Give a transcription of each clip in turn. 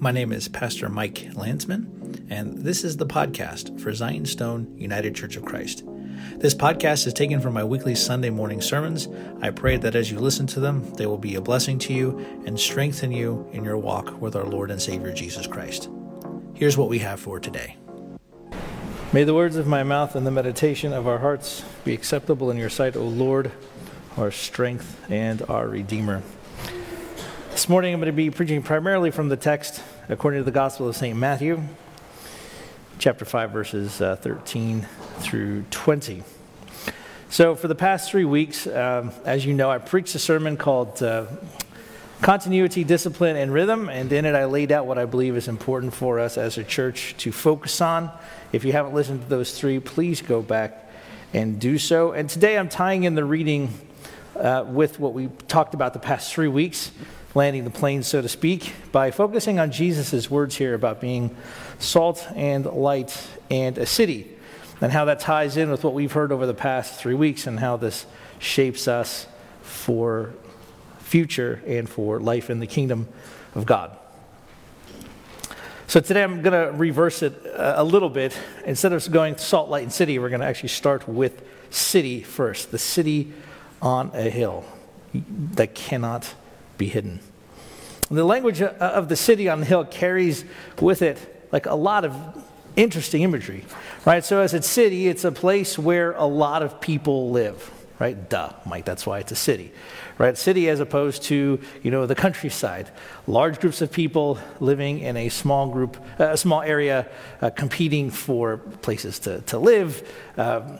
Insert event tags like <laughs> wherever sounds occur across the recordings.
My name is Pastor Mike Landsman, and this is the podcast for Zion's Stone United Church of Christ. This podcast is taken from my weekly Sunday morning sermons. I pray that as you listen to them, they will be a blessing to you and strengthen you in your walk with our Lord and Savior Jesus Christ. Here's what we have for today. May the words of my mouth and the meditation of our hearts be acceptable in your sight, O Lord, our strength and our Redeemer. This morning I'm going to be preaching primarily from the text according to the Gospel of St. Matthew, chapter 5, verses uh, 13 through 20. So, for the past three weeks, um, as you know, I preached a sermon called uh, Continuity, Discipline, and Rhythm, and in it I laid out what I believe is important for us as a church to focus on. If you haven't listened to those three, please go back and do so. And today I'm tying in the reading uh, with what we talked about the past three weeks landing the plane, so to speak, by focusing on Jesus' words here about being salt and light and a city, and how that ties in with what we've heard over the past three weeks and how this shapes us for future and for life in the kingdom of God. So today I'm going to reverse it uh, a little bit. Instead of going salt, light, and city, we're going to actually start with city first. The city on a hill that cannot be hidden. The language of the city on the hill carries with it like a lot of interesting imagery, right? So as a city, it's a place where a lot of people live, right? Duh, Mike, that's why it's a city, right? City as opposed to, you know, the countryside. Large groups of people living in a small group, uh, a small area, uh, competing for places to, to live, uh,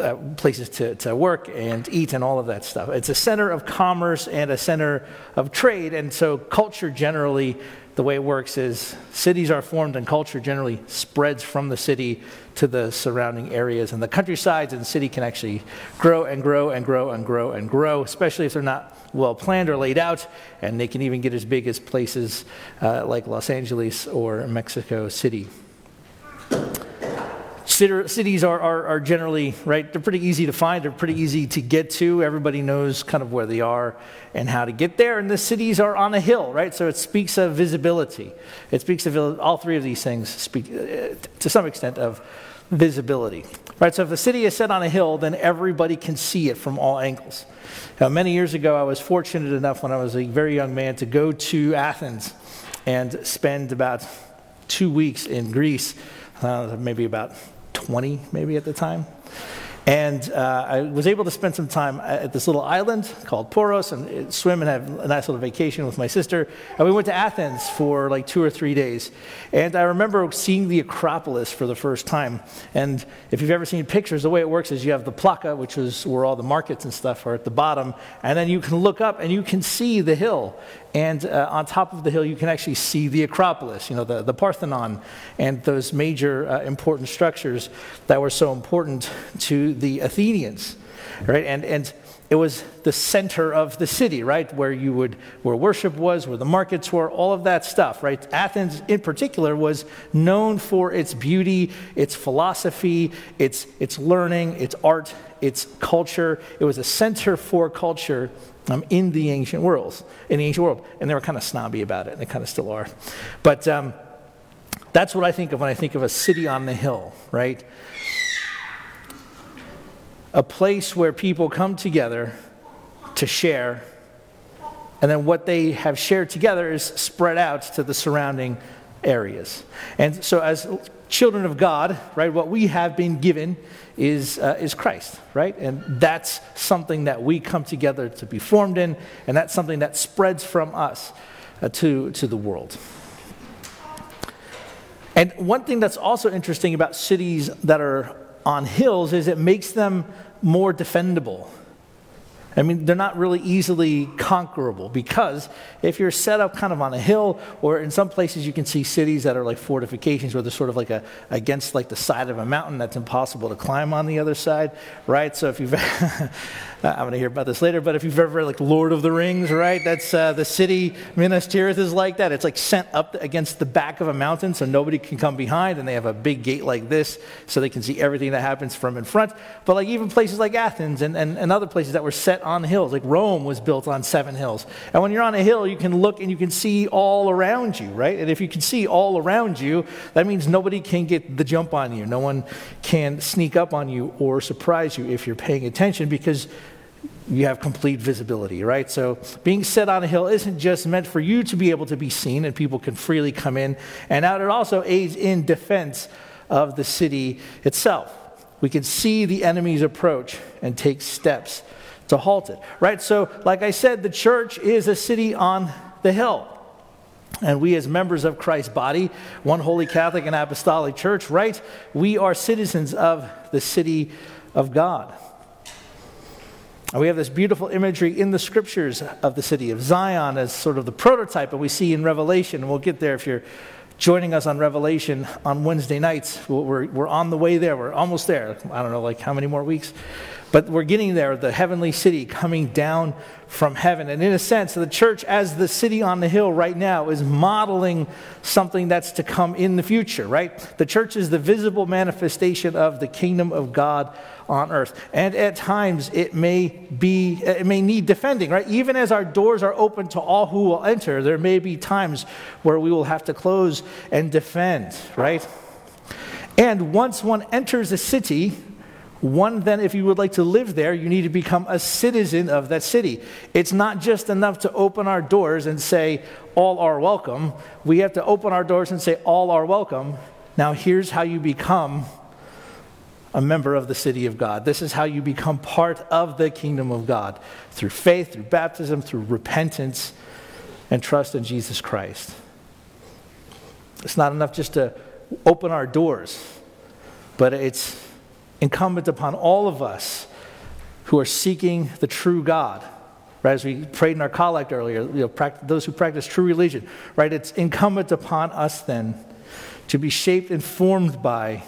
uh, places to, to work and eat and all of that stuff. It's a center of commerce and a center of trade. And so, culture generally, the way it works is cities are formed and culture generally spreads from the city to the surrounding areas. And the countrysides and the city can actually grow and grow and grow and grow and grow, especially if they're not well planned or laid out. And they can even get as big as places uh, like Los Angeles or Mexico City cities are, are, are, generally, right, they're pretty easy to find, they're pretty easy to get to. Everybody knows kind of where they are and how to get there. And the cities are on a hill, right? So it speaks of visibility. It speaks of all three of these things speak uh, to some extent of visibility, right? So if the city is set on a hill, then everybody can see it from all angles. Now, many years ago, I was fortunate enough when I was a very young man to go to Athens and spend about two weeks in Greece, uh, maybe about 20 maybe at the time. And uh, I was able to spend some time at this little island called Poros and swim and have a nice little vacation with my sister. And we went to Athens for like two or three days. And I remember seeing the Acropolis for the first time. And if you've ever seen pictures, the way it works is you have the Plaka, which is where all the markets and stuff are at the bottom. And then you can look up and you can see the hill. And uh, on top of the hill, you can actually see the Acropolis, you know, the, the Parthenon, and those major uh, important structures that were so important to the Athenians, right? And, and it was the center of the city, right? Where you would, where worship was, where the markets were, all of that stuff, right? Athens in particular was known for its beauty, its philosophy, its, its learning, its art, its culture. It was a center for culture um, in the ancient worlds, in the ancient world. And they were kind of snobby about it, and they kind of still are. But um, that's what I think of when I think of a city on the hill, right? A place where people come together to share, and then what they have shared together is spread out to the surrounding areas. And so, as children of God, right, what we have been given is, uh, is Christ, right? And that's something that we come together to be formed in, and that's something that spreads from us uh, to, to the world. And one thing that's also interesting about cities that are on hills is it makes them more defendable. I mean, they're not really easily conquerable because if you're set up kind of on a hill, or in some places you can see cities that are like fortifications where they're sort of like a, against like the side of a mountain that's impossible to climb on the other side, right? So if you've, <laughs> I'm going to hear about this later, but if you've ever read like Lord of the Rings, right? That's uh, the city, Minas Tirith is like that. It's like sent up against the back of a mountain so nobody can come behind, and they have a big gate like this so they can see everything that happens from in front. But like even places like Athens and, and, and other places that were set hills. Like Rome was built on seven hills. And when you're on a hill, you can look and you can see all around you, right? And if you can see all around you, that means nobody can get the jump on you. No one can sneak up on you or surprise you if you're paying attention because you have complete visibility, right? So being set on a hill isn't just meant for you to be able to be seen and people can freely come in and out. It also aids in defense of the city itself. We can see the enemy's approach and take steps to halt it, right? So, like I said, the church is a city on the hill. And we, as members of Christ's body, one holy Catholic and Apostolic Church, right? We are citizens of the city of God. And we have this beautiful imagery in the scriptures of the city of Zion as sort of the prototype that we see in Revelation. And we'll get there if you're joining us on Revelation on Wednesday nights. We're, we're on the way there. We're almost there. I don't know, like how many more weeks? But we're getting there, the heavenly city coming down from heaven. And in a sense, the church, as the city on the hill right now, is modeling something that's to come in the future, right? The church is the visible manifestation of the kingdom of God on earth. And at times it may be it may need defending, right? Even as our doors are open to all who will enter, there may be times where we will have to close and defend, right? And once one enters a city, one, then, if you would like to live there, you need to become a citizen of that city. It's not just enough to open our doors and say, all are welcome. We have to open our doors and say, all are welcome. Now, here's how you become a member of the city of God. This is how you become part of the kingdom of God through faith, through baptism, through repentance, and trust in Jesus Christ. It's not enough just to open our doors, but it's incumbent upon all of us who are seeking the true God. Right, as we prayed in our collect earlier, you know, those who practice true religion, right? It's incumbent upon us then to be shaped and formed by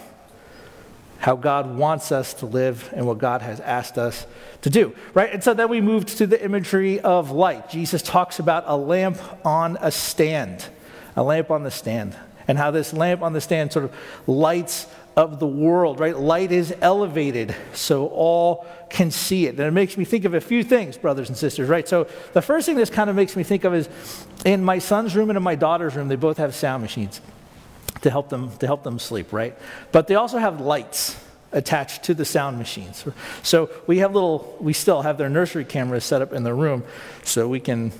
how God wants us to live and what God has asked us to do, right? And so then we moved to the imagery of light. Jesus talks about a lamp on a stand, a lamp on the stand, and how this lamp on the stand sort of lights of the world, right? Light is elevated so all can see it. And it makes me think of a few things, brothers and sisters, right? So the first thing this kind of makes me think of is in my son's room and in my daughter's room, they both have sound machines to help them to help them sleep, right? But they also have lights attached to the sound machines. So we have little we still have their nursery cameras set up in the room so we can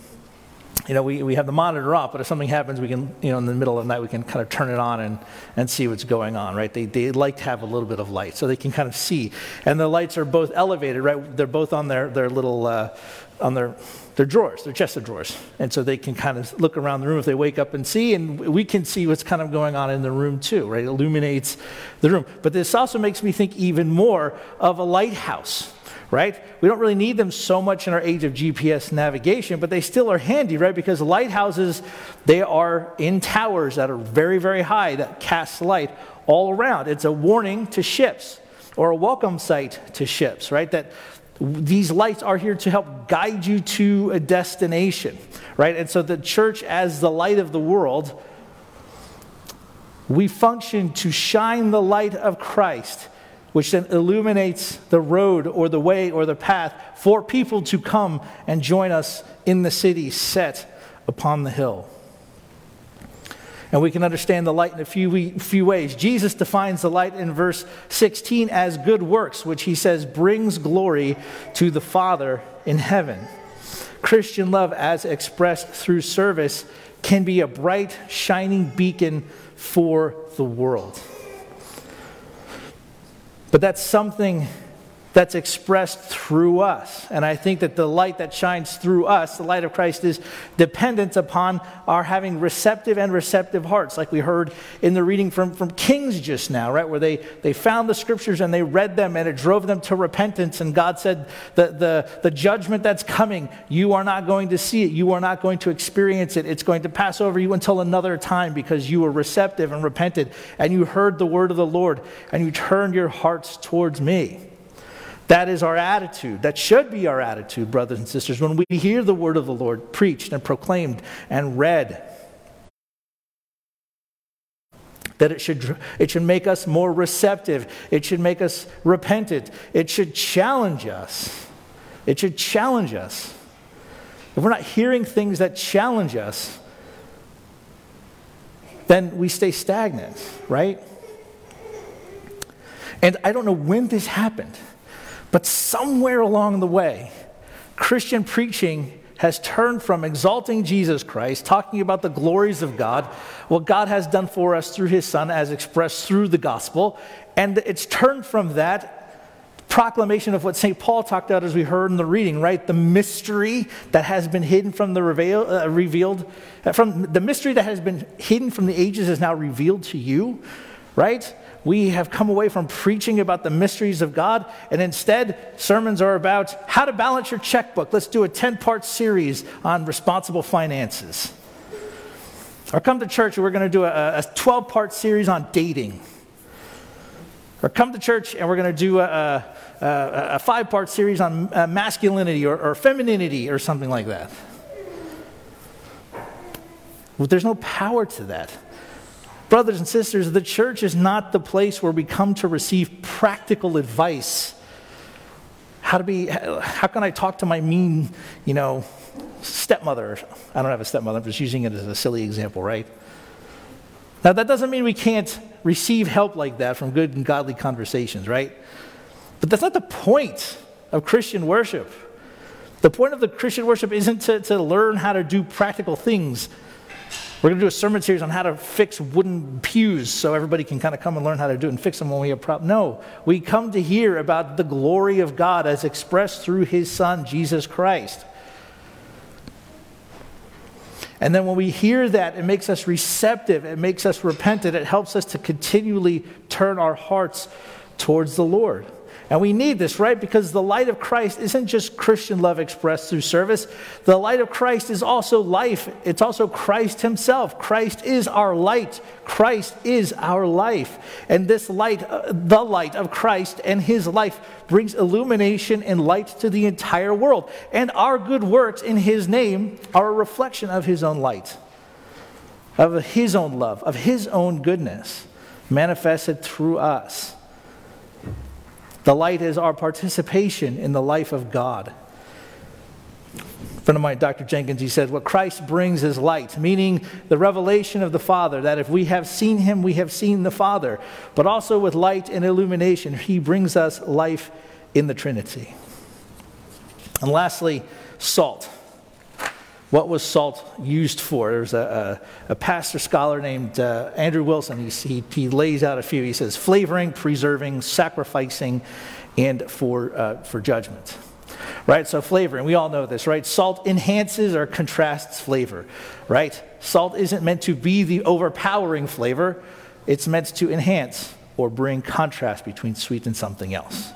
you know, we, we have the monitor off, but if something happens, we can, you know, in the middle of the night, we can kind of turn it on and, and see what's going on, right? They, they like to have a little bit of light so they can kind of see. And the lights are both elevated, right? They're both on their, their little, uh, on their, their drawers, their chest of drawers. And so they can kind of look around the room if they wake up and see, and we can see what's kind of going on in the room too, right? It illuminates the room. But this also makes me think even more of a lighthouse right? We don't really need them so much in our age of GPS navigation, but they still are handy, right? Because lighthouses, they are in towers that are very, very high that cast light all around. It's a warning to ships or a welcome sight to ships, right? That these lights are here to help guide you to a destination, right? And so the church, as the light of the world, we function to shine the light of Christ which then illuminates the road or the way or the path for people to come and join us in the city set upon the hill. And we can understand the light in a few, few ways. Jesus defines the light in verse 16 as good works, which he says brings glory to the Father in heaven. Christian love, as expressed through service, can be a bright, shining beacon for the world. But that's something that's expressed through us. And I think that the light that shines through us, the light of Christ, is dependent upon our having receptive and receptive hearts, like we heard in the reading from, from Kings just now, right? Where they, they found the scriptures and they read them and it drove them to repentance. And God said, the, the, the judgment that's coming, you are not going to see it. You are not going to experience it. It's going to pass over you until another time because you were receptive and repented and you heard the word of the Lord and you turned your hearts towards me. That is our attitude. That should be our attitude, brothers and sisters, when we hear the word of the Lord preached and proclaimed and read. That it should, it should make us more receptive. It should make us repentant. It should challenge us It should challenge us. If we're not hearing things that challenge us, then we stay stagnant, right? And I don't know when this happened, but somewhere along the way, Christian preaching has turned from exalting Jesus Christ, talking about the glories of God, what God has done for us through his Son as expressed through the gospel, and it's turned from that proclamation of what St. Paul talked about as we heard in the reading, right? The mystery that has been hidden from the reveal, uh, revealed, uh, from the mystery that has been hidden from the ages is now revealed to you, right? We have come away from preaching about the mysteries of God, and instead, sermons are about how to balance your checkbook. Let's do a 10 part series on responsible finances. Or come to church and we're going to do a 12 part series on dating. Or come to church and we're going to do a, a, a five part series on uh, masculinity or, or femininity or something like that. Well, there's no power to that. Brothers and sisters, the church is not the place where we come to receive practical advice. How to be, how can I talk to my mean, you know, stepmother? I don't have a stepmother, I'm just using it as a silly example, right? Now, that doesn't mean we can't receive help like that from good and godly conversations, right? But that's not the point of Christian worship. The point of the Christian worship isn't to, to learn how to do practical things we're going to do a sermon series on how to fix wooden pews so everybody can kind of come and learn how to do it and fix them when we have problems. No, we come to hear about the glory of God as expressed through his Son, Jesus Christ. And then when we hear that, it makes us receptive, it makes us repentant, it helps us to continually turn our hearts towards the Lord. And we need this, right? Because the light of Christ isn't just Christian love expressed through service. The light of Christ is also life. It's also Christ Himself. Christ is our light. Christ is our life. And this light, uh, the light of Christ and His life, brings illumination and light to the entire world. And our good works in His name are a reflection of His own light, of His own love, of His own goodness manifested through us. The light is our participation in the life of God. A friend of mine, Dr. Jenkins, he said, What Christ brings is light, meaning the revelation of the Father, that if we have seen him, we have seen the Father. But also with light and illumination, he brings us life in the Trinity. And lastly, salt. What was salt used for? There's a, a, a pastor scholar named uh, Andrew Wilson. He, he, lays out a few. He says flavoring, preserving, sacrificing, and for, uh, for judgment. Right? So, flavoring, we all know this, right? Salt enhances or contrasts flavor, right? Salt isn't meant to be the overpowering flavor, it's meant to enhance or bring contrast between sweet and something else.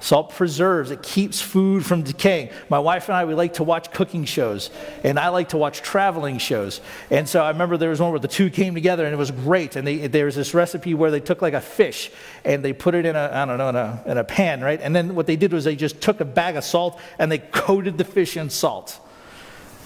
Salt preserves, it keeps food from decaying. My wife and I, we like to watch cooking shows, and I like to watch traveling shows. And so I remember there was one where the two came together, and it was great. And they, there was this recipe where they took like a fish and they put it in a, I don't know, in a, in a pan, right? And then what they did was they just took a bag of salt and they coated the fish in salt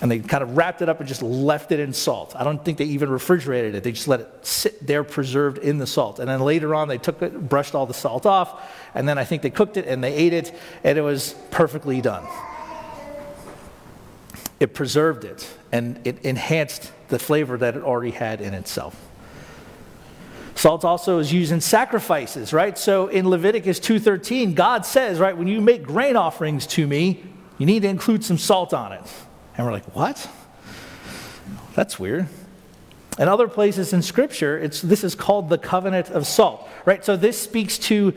and they kind of wrapped it up and just left it in salt. I don't think they even refrigerated it. They just let it sit there preserved in the salt. And then later on, they took it, brushed all the salt off, and then I think they cooked it and they ate it, and it was perfectly done. It preserved it and it enhanced the flavor that it already had in itself. Salt also is used in sacrifices, right? So in Leviticus 2:13, God says, right, when you make grain offerings to me, you need to include some salt on it. And we're like, what? That's weird. In other places in Scripture, it's, this is called the covenant of salt, right? So this speaks to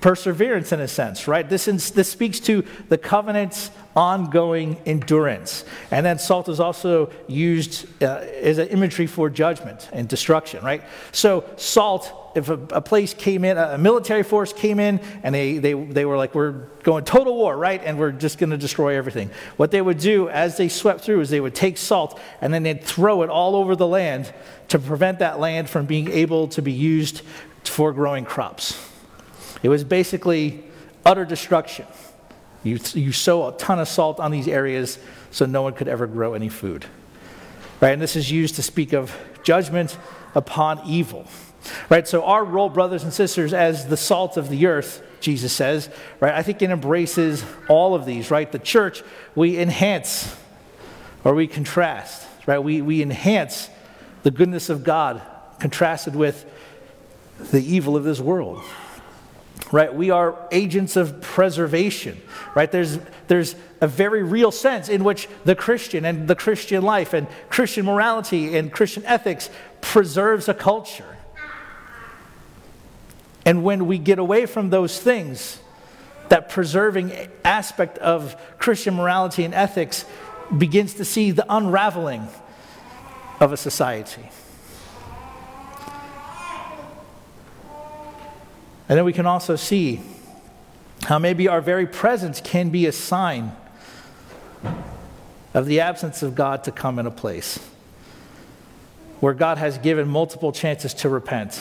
perseverance in a sense, right? This, is, this speaks to the covenant's ongoing endurance. And then salt is also used uh, as an imagery for judgment and destruction, right? So salt if a, a, place came in, a military force came in, and they, they, they were like, we're going total war, right? And we're just going to destroy everything. What they would do as they swept through is they would take salt and then they'd throw it all over the land to prevent that land from being able to be used for growing crops. It was basically utter destruction. You, you sow a ton of salt on these areas so no one could ever grow any food. Right? And this is used to speak of judgment upon evil. Right? So, our role, brothers and sisters, as the salt of the earth, Jesus says, right? I think it embraces all of these, right? The church, we enhance or we contrast, right? We, we enhance the goodness of God contrasted with the evil of this world right we are agents of preservation right there's there's a very real sense in which the christian and the christian life and christian morality and christian ethics preserves a culture and when we get away from those things that preserving aspect of christian morality and ethics begins to see the unraveling of a society And then we can also see how maybe our very presence can be a sign of the absence of God to come in a place where God has given multiple chances to repent.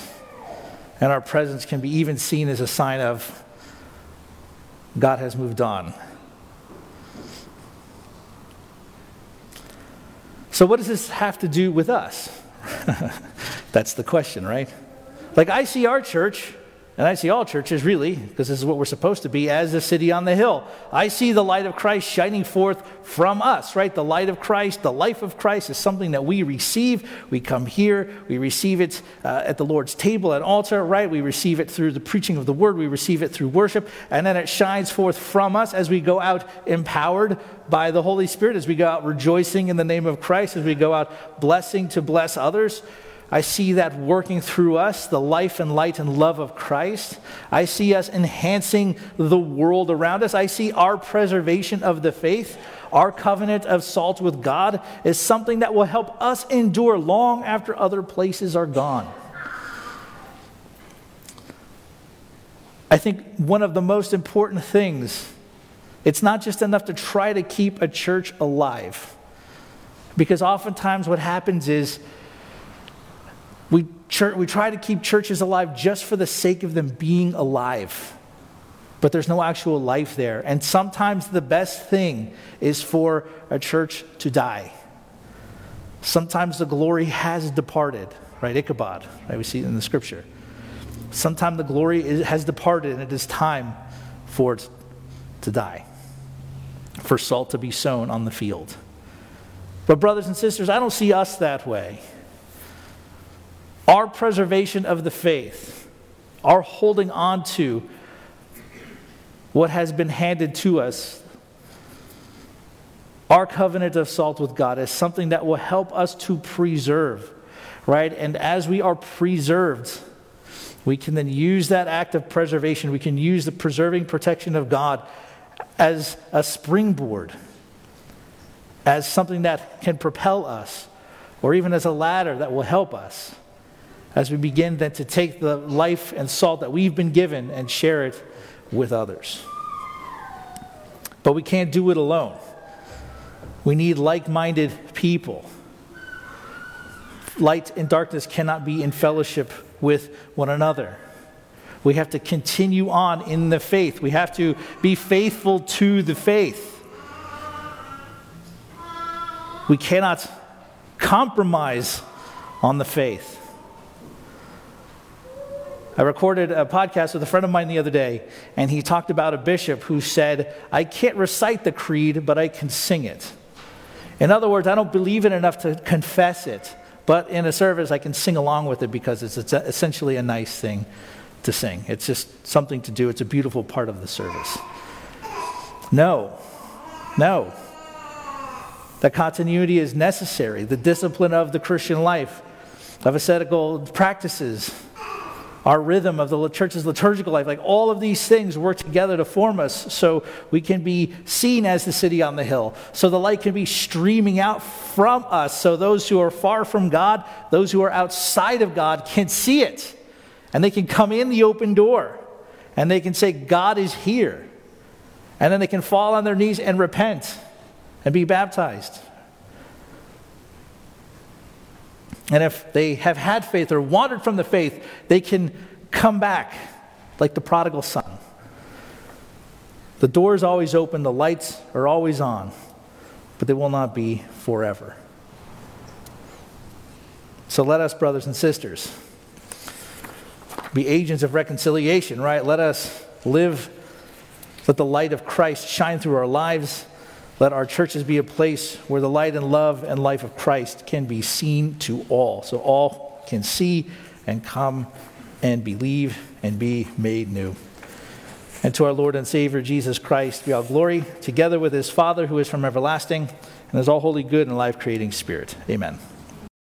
And our presence can be even seen as a sign of God has moved on. So, what does this have to do with us? <laughs> That's the question, right? Like, I see our church and I see all churches really, because this is what we're supposed to be, as a city on the hill. I see the light of Christ shining forth from us, right? The light of Christ, the life of Christ is something that we receive. We come here, we receive it uh, at the Lord's table, at altar, right? We receive it through the preaching of the word, we receive it through worship, and then it shines forth from us as we go out empowered by the Holy Spirit, as we go out rejoicing in the name of Christ, as we go out blessing to bless others. I see that working through us, the life and light and love of Christ. I see us enhancing the world around us. I see our preservation of the faith, our covenant of salt with God, is something that will help us endure long after other places are gone. I think one of the most important things, it's not just enough to try to keep a church alive. Because oftentimes what happens is, church, we try to keep churches alive just for the sake of them being alive. But there's no actual life there. And sometimes the best thing is for a church to die. Sometimes the glory has departed, right? Ichabod, right? We see it in the scripture. Sometimes the glory is, has departed and it is time for it to die, for salt to be sown on the field. But, brothers and sisters, I don't see us that way. Our preservation of the faith, our holding on to what has been handed to us, our covenant of salt with God is something that will help us to preserve, right? And as we are preserved, we can then use that act of preservation, we can use the preserving protection of God as a springboard, as something that can propel us, or even as a ladder that will help us as we begin then to take the life and salt that we've been given and share it with others. But we can't do it alone. We need like minded people. Light and darkness cannot be in fellowship with one another. We have to continue on in the faith. We have to be faithful to the faith. We cannot compromise on the faith. I recorded a podcast with a friend of mine the other day, and he talked about a bishop who said, I can't recite the creed, but I can sing it. In other words, I don't believe it enough to confess it, but in a service, I can sing along with it because it's, it's essentially a nice thing to sing. It's just something to do, it's a beautiful part of the service. No, no. That continuity is necessary. The discipline of the Christian life, of ascetical practices, our rhythm of the church's liturgical life, like all of these things work together to form us so we can be seen as the city on the hill. So the light can be streaming out from us so those who are far from God, those who are outside of God, can see it. And they can come in the open door and they can say, God is here. And then they can fall on their knees and repent and be baptized. And if they have had faith or wandered from the faith, they can come back like the prodigal son. The door is always open, the lights are always on, but they will not be forever. So let us, brothers and sisters, be agents of reconciliation, right? Let us live. Let the light of Christ shine through our lives. Let our churches be a place where the light and love and life of Christ can be seen to all, so all can see and come and believe and be made new. And to our Lord and Savior Jesus Christ be all glory, together with his Father who is from everlasting, and is all holy, good, and life creating Spirit. Amen.